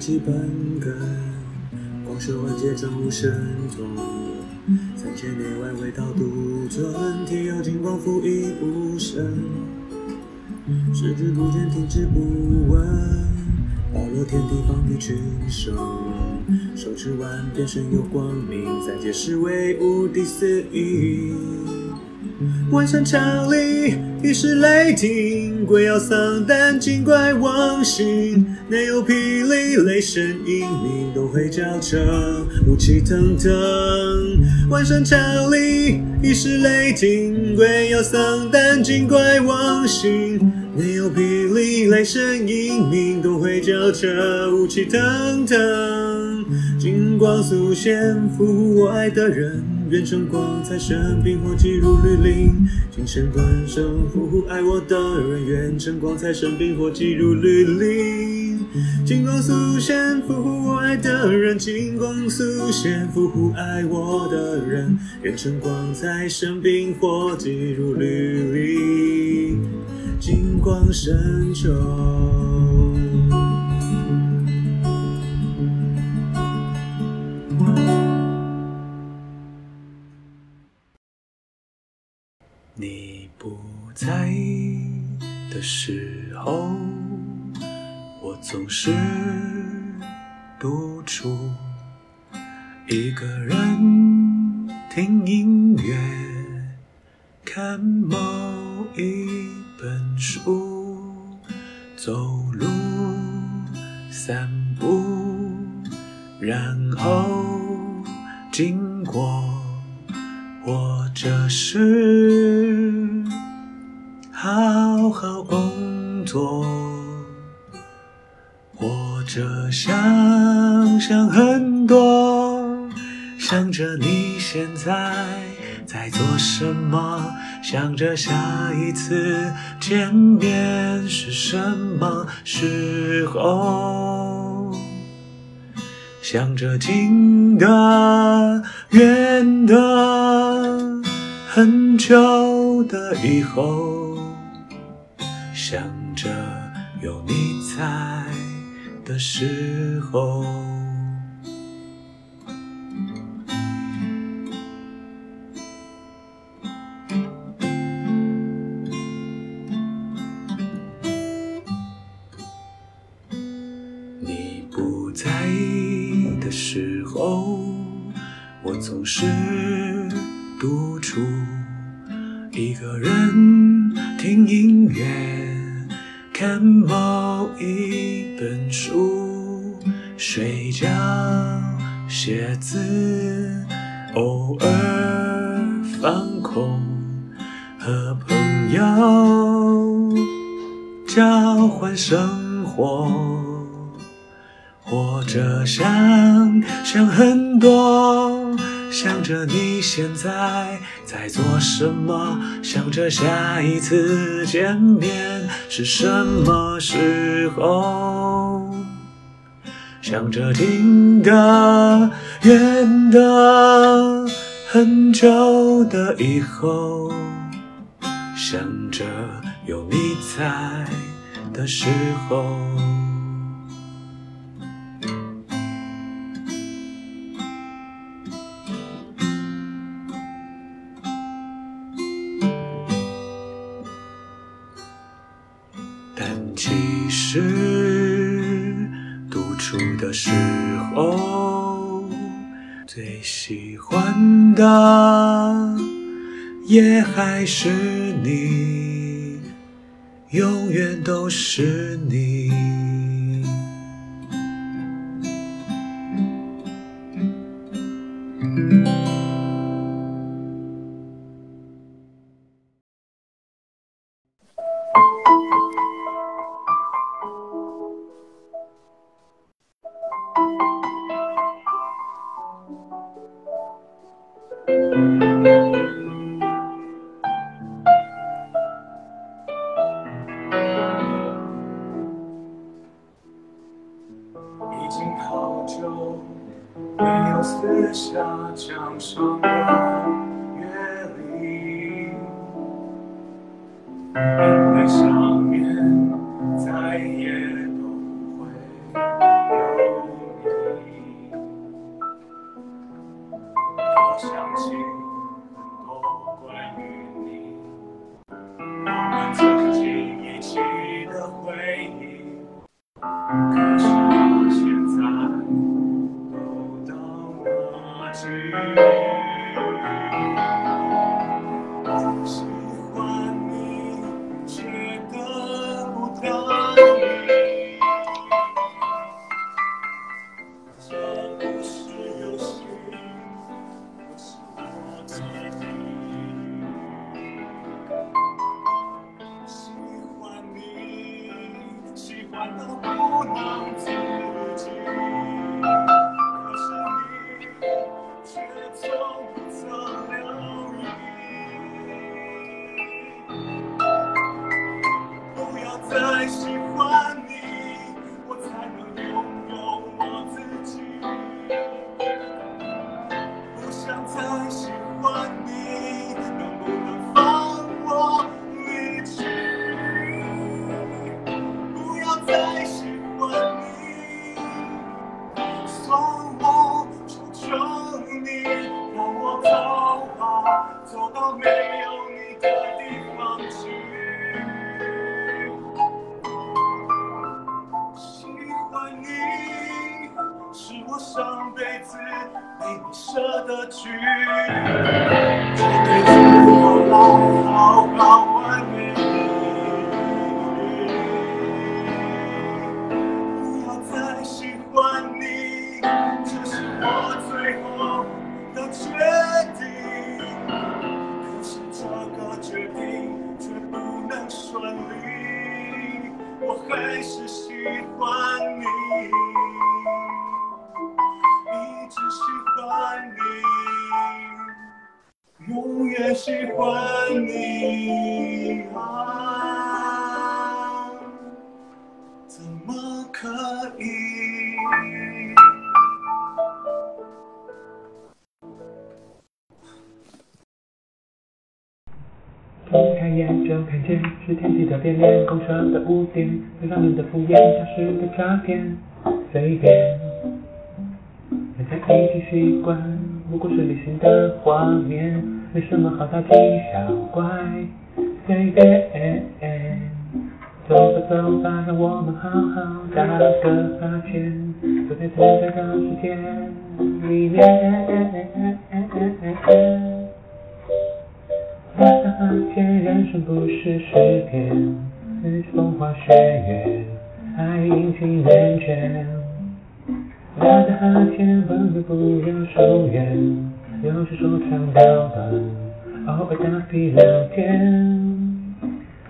旋转唤起本根，光学环节转入神通，三千年外唯道独尊，天有金光复一不剩，视之不见，听之不闻，包罗天地方与群生，手持万变身有光明，三界是为无第四义。万山桥里已是雷霆，鬼妖丧胆精怪妄行，内有霹雳雷声隐鸣，都会叫成雾气腾腾。万山桥里已是雷霆，鬼妖丧胆精怪妄行，内有霹雳雷声隐鸣，都会叫成雾气腾腾。金光速现，俘虏我爱的人。愿晨光在身边或寄入绿林，金钱观生俘虏爱我的人。愿晨光在身边或寄入绿林，金光速现俘虏我爱的人。金光速现俘虏爱我的人。愿晨光在身边或寄入绿林，金光深秋。在的时候，我总是独处，一个人听音乐，看某一本书，走路、散步，然后经过。或者是着你现在在做什么，想着下一次见面是什么时候，想着近的远的。很久的以后，想着有你在的时候，看某一本书，睡觉，写字，偶尔放空，和朋友交换生活，或者想想很多。想着你现在在做什么，想着下一次见面是什么时候，想着听的、远的、很久的以后，想着有你在的时候。是独处的时候，最喜欢的也还是你，永远都是你。印在上面，再也的污点，最上面的敷衍，消失的诈骗，随便，人在一起习惯，不过是旅行的画面。没什么好大惊小怪，随便，走吧走吧，让我们好好打个哈欠，就在自在的世界里面。打个哈欠，人生不是诗篇，是风花雪月，爱阴晴圆缺。打个哈欠，朋友不要疏远。有时说长道短，偶尔打屁聊天。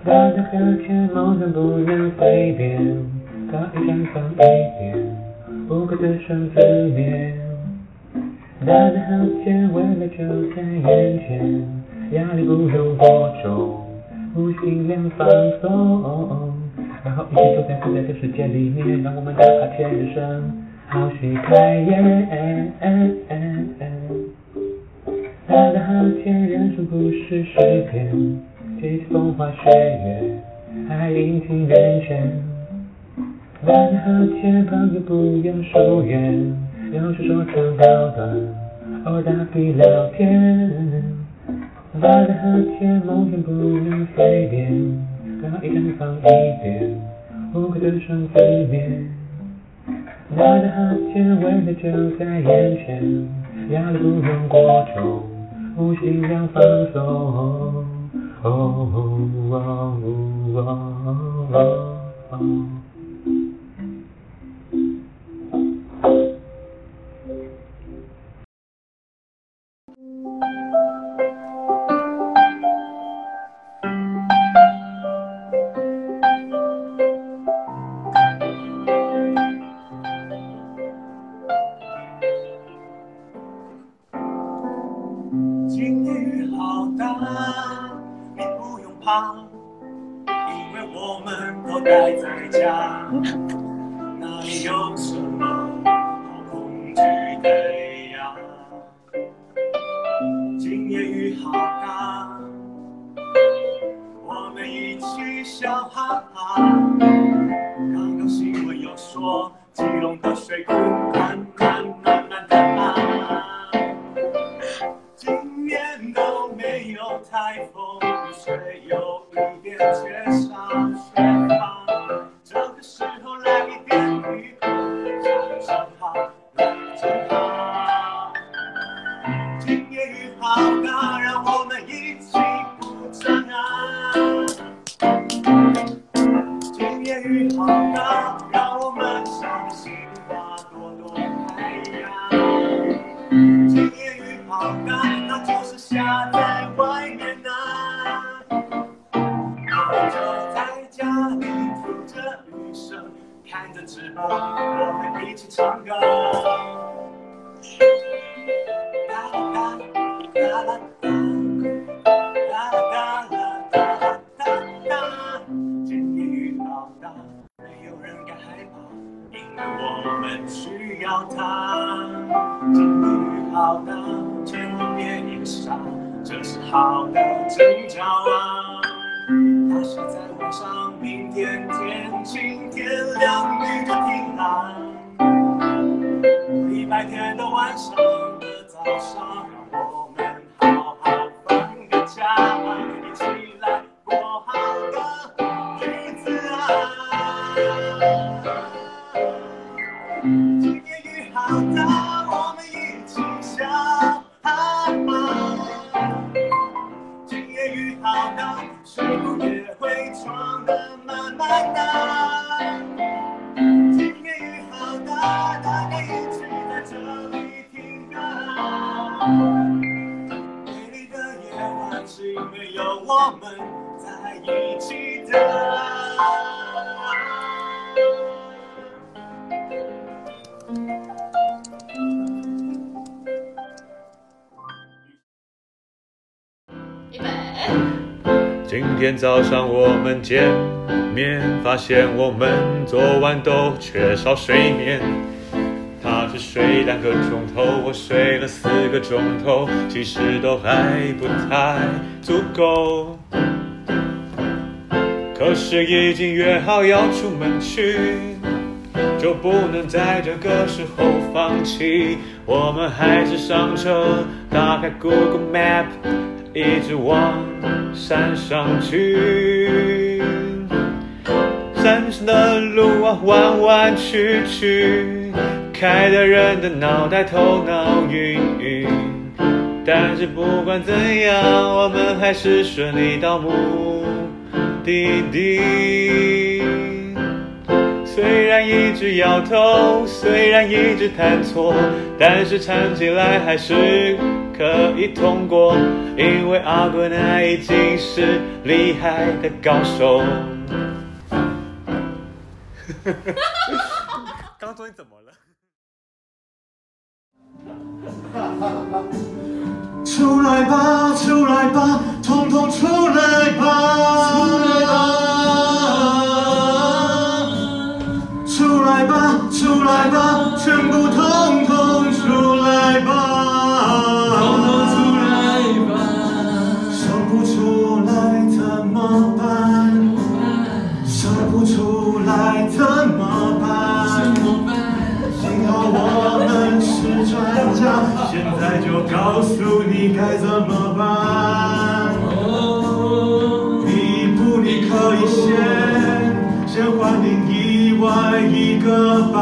打个哈欠，梦想不能飞遍，可以绽放一点，不可自生自灭。打个哈欠，未来就在眼前，压力不用多重，不尽量放松，然后一起走在自在的世界里面，让我们打哈欠，人生好戏开演。打个哈欠，人生不是诗篇，记起风花雪月，爱阴晴圆缺。打个哈欠，朋友不用疏远，有时说长道短，偶尔打屁聊天。打打哈欠，梦想不能改变。打一点放一点，无可救赎的面。打打哈欠，未来就在眼前。压力不用过重，无心要放松。好的，千万别硬傻，这是好的征兆啊。它是在晚上，明天天晴天亮雨就停了。礼拜天的晚上的早上，今天早上我们见面，发现我们昨晚都缺少睡眠。他只睡两个钟头，我睡了四个钟头，其实都还不太足够。可是已经约好要出门去，就不能在这个时候放弃。我们还是上车，打开 Google Map。一直往山上去，山上的路啊弯弯曲曲，开的人的脑袋头脑晕晕。但是不管怎样，我们还是顺利到目的地。虽然一直摇头，虽然一直弹错，但是唱起来还是。可以通过，因为阿贵那已经是厉害的高手。刚刚终于怎么了？出来吧，出来吧，统统出来吧！出来吧，出来吧，出来吧，全部统统出来吧！怎么办？幸好我们是专家，现在就告诉你该怎么办。哦，一步你可以先先换另一外一个班，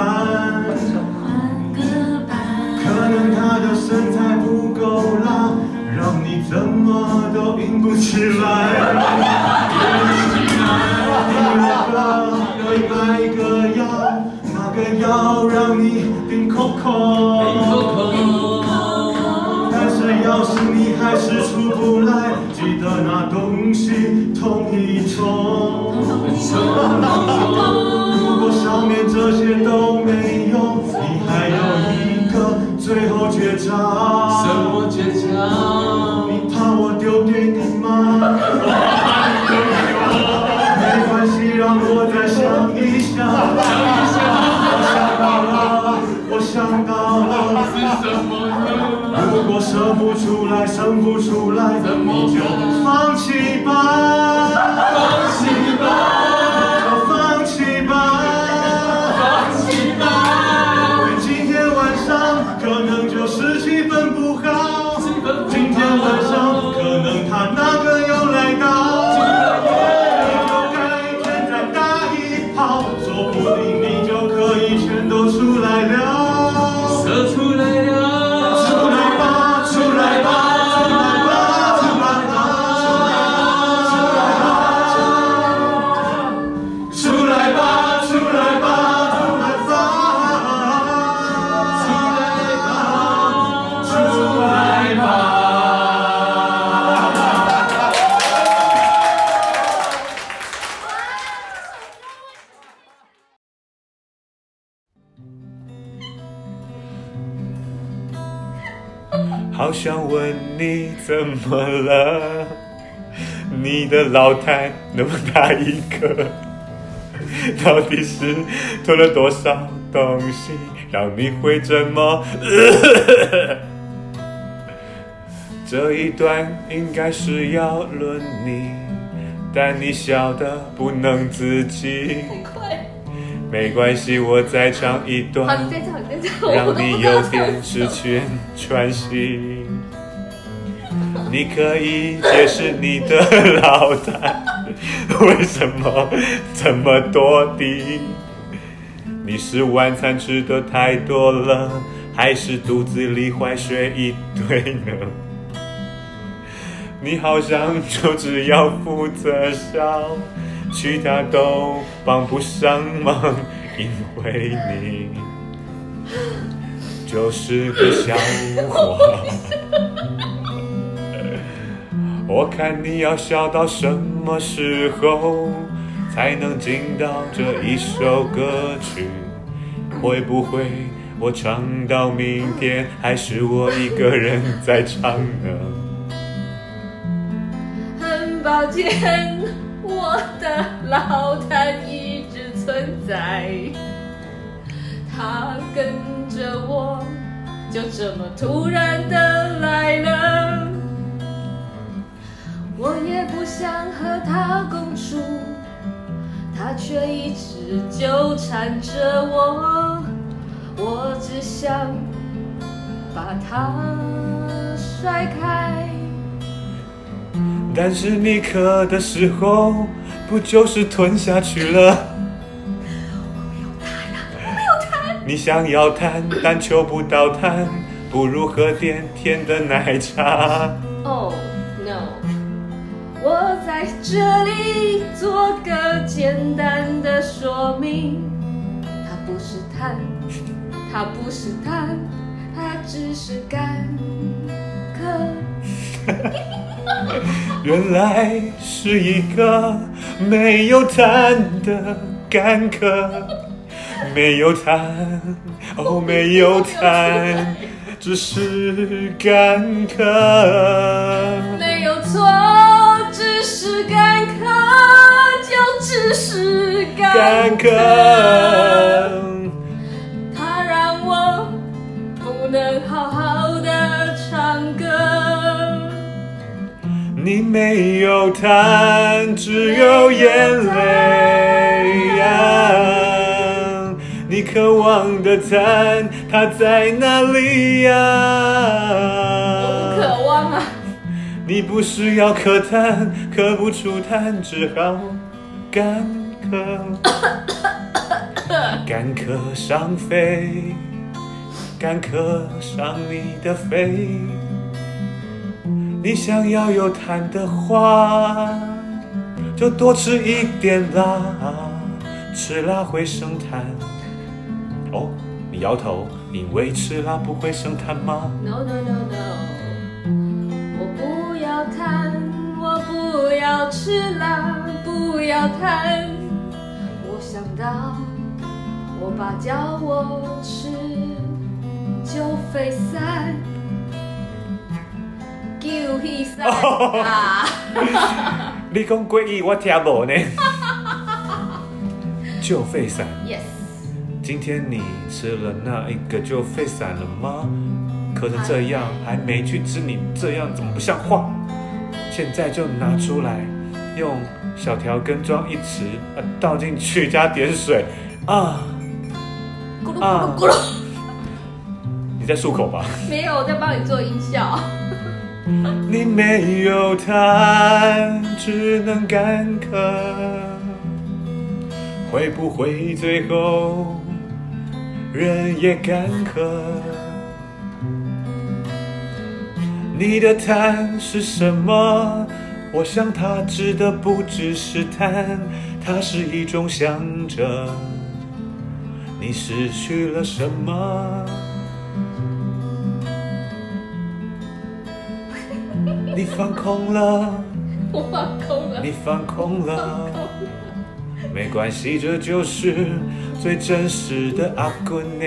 可能他的身材不够辣，让你怎么都硬不起来。一个药，那个药让你冰扣扣。但是要是你还是出不来，记得拿东西捅一捅。如果上面这些都没用，你还有一个最后绝招。什么绝招？你怕我丢给你吗？如果生不出来，生不出来，你就放弃吧。想问你怎么了？你的老太那么大一个，到底是吞了多少东西，让你会这么？这一段应该是要论你，但你笑得不能自己。没关系，我再唱一段，让你有点时间喘息。你可以解释你的脑袋为什么这么多的？你是晚餐吃的太多了，还是肚子里坏水一堆呢？你好像就只要负责笑。其他都帮不上忙，因为你就是个笑话。我看你要笑到什么时候才能进到这一首歌曲？会不会我唱到明天，还是我一个人在唱呢？很抱歉。我的老谭一直存在，他跟着我，就这么突然的来了。我也不想和他共处，他却一直纠缠着我。我只想把他甩开。但是你渴的时候，不就是吞下去了？我没有痰啊，我没有痰。你想要痰，但求不到痰，不如喝点甜的奶茶。Oh no！我在这里做个简单的说明，它不是痰，它不是痰，它只是干原来是一个没有痰的干咳，没有痰，哦，没有痰，只是干咳。没有错，只是干咳，就只是干渴。它你没有痰，只有眼泪啊！你渴望的痰，它在哪里呀？我不渴望啊！你不是要咳痰，咳不出痰，只好干咳。干咳伤肺，干咳伤你的肺。你想要有痰的话，就多吃一点辣，吃辣会生痰。哦，你摇头，因为吃辣不会生痰吗？No no no no，我不要痰，我不要吃辣，不要痰。我想到，我爸叫我吃就飞散。九飞散啊！你讲国语我听无呢。九飞散。Yes。今天你吃了那一个就飞散了吗？咳成这样还没去吃，你这样怎么不像话？现在就拿出来，用小条根装一匙，啊，倒进去加点水，啊，咕噜咕噜咕噜。你在漱口吧？没有，我在帮你做音效。你没有痰，只能干咳，会不会最后人也干咳？你的痰是什么？我想它指的不只是痰，它是一种象征，你失去了什么？你放空了，我放空了，你放空了，没关系，这就是最真实的阿滚呢。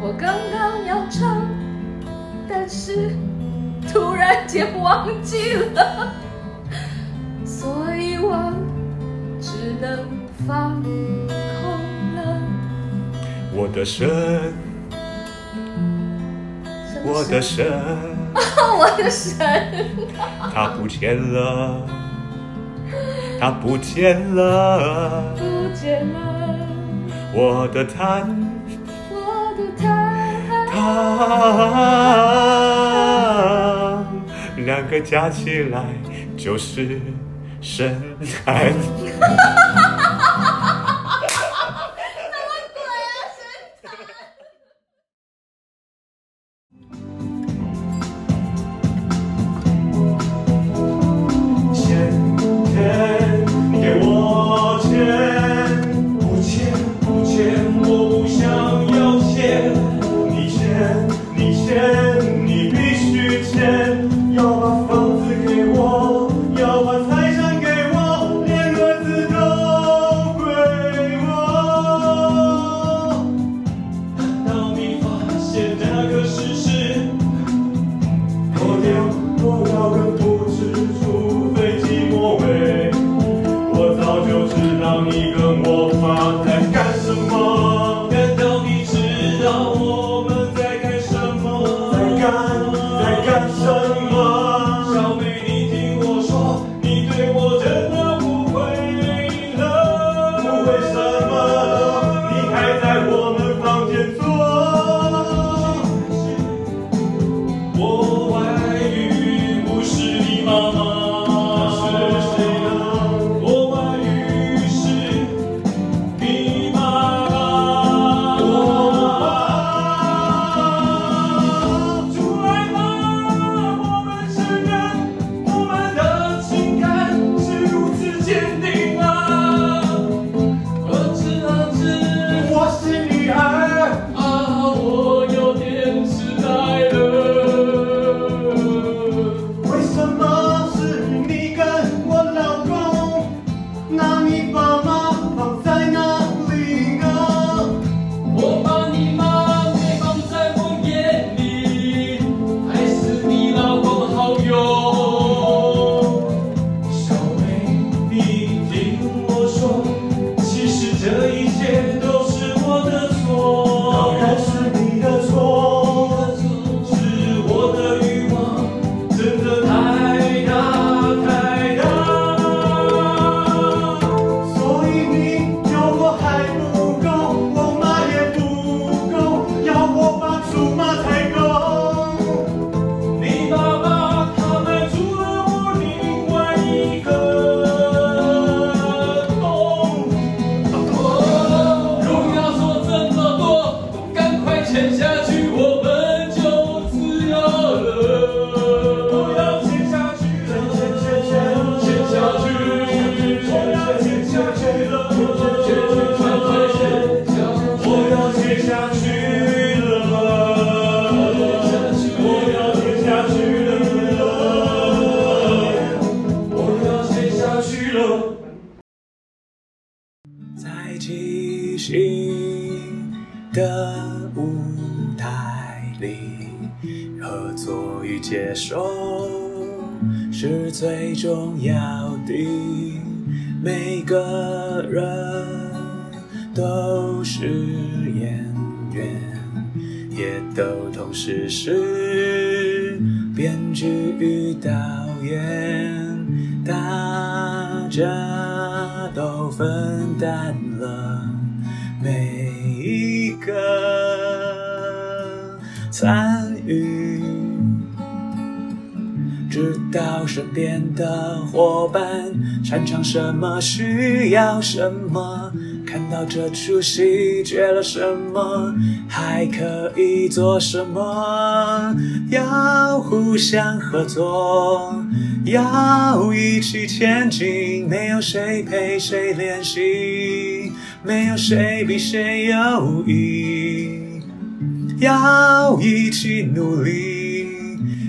我刚刚要唱，但是突然间忘记了，所以我只能放空了。我的神。我的神，我的神，他不见了，他不见了，不见了。我的痰，我的痰，他。两个加起来就是神坛。重要的。每个人都是演员，也都同时是编剧与导演，大家都分担了每一个参与，到身边的伙伴擅长什么，需要什么，看到这出戏缺了什么，还可以做什么，要互相合作，要一起前进，没有谁陪谁练习，没有谁比谁优异。要一起努力，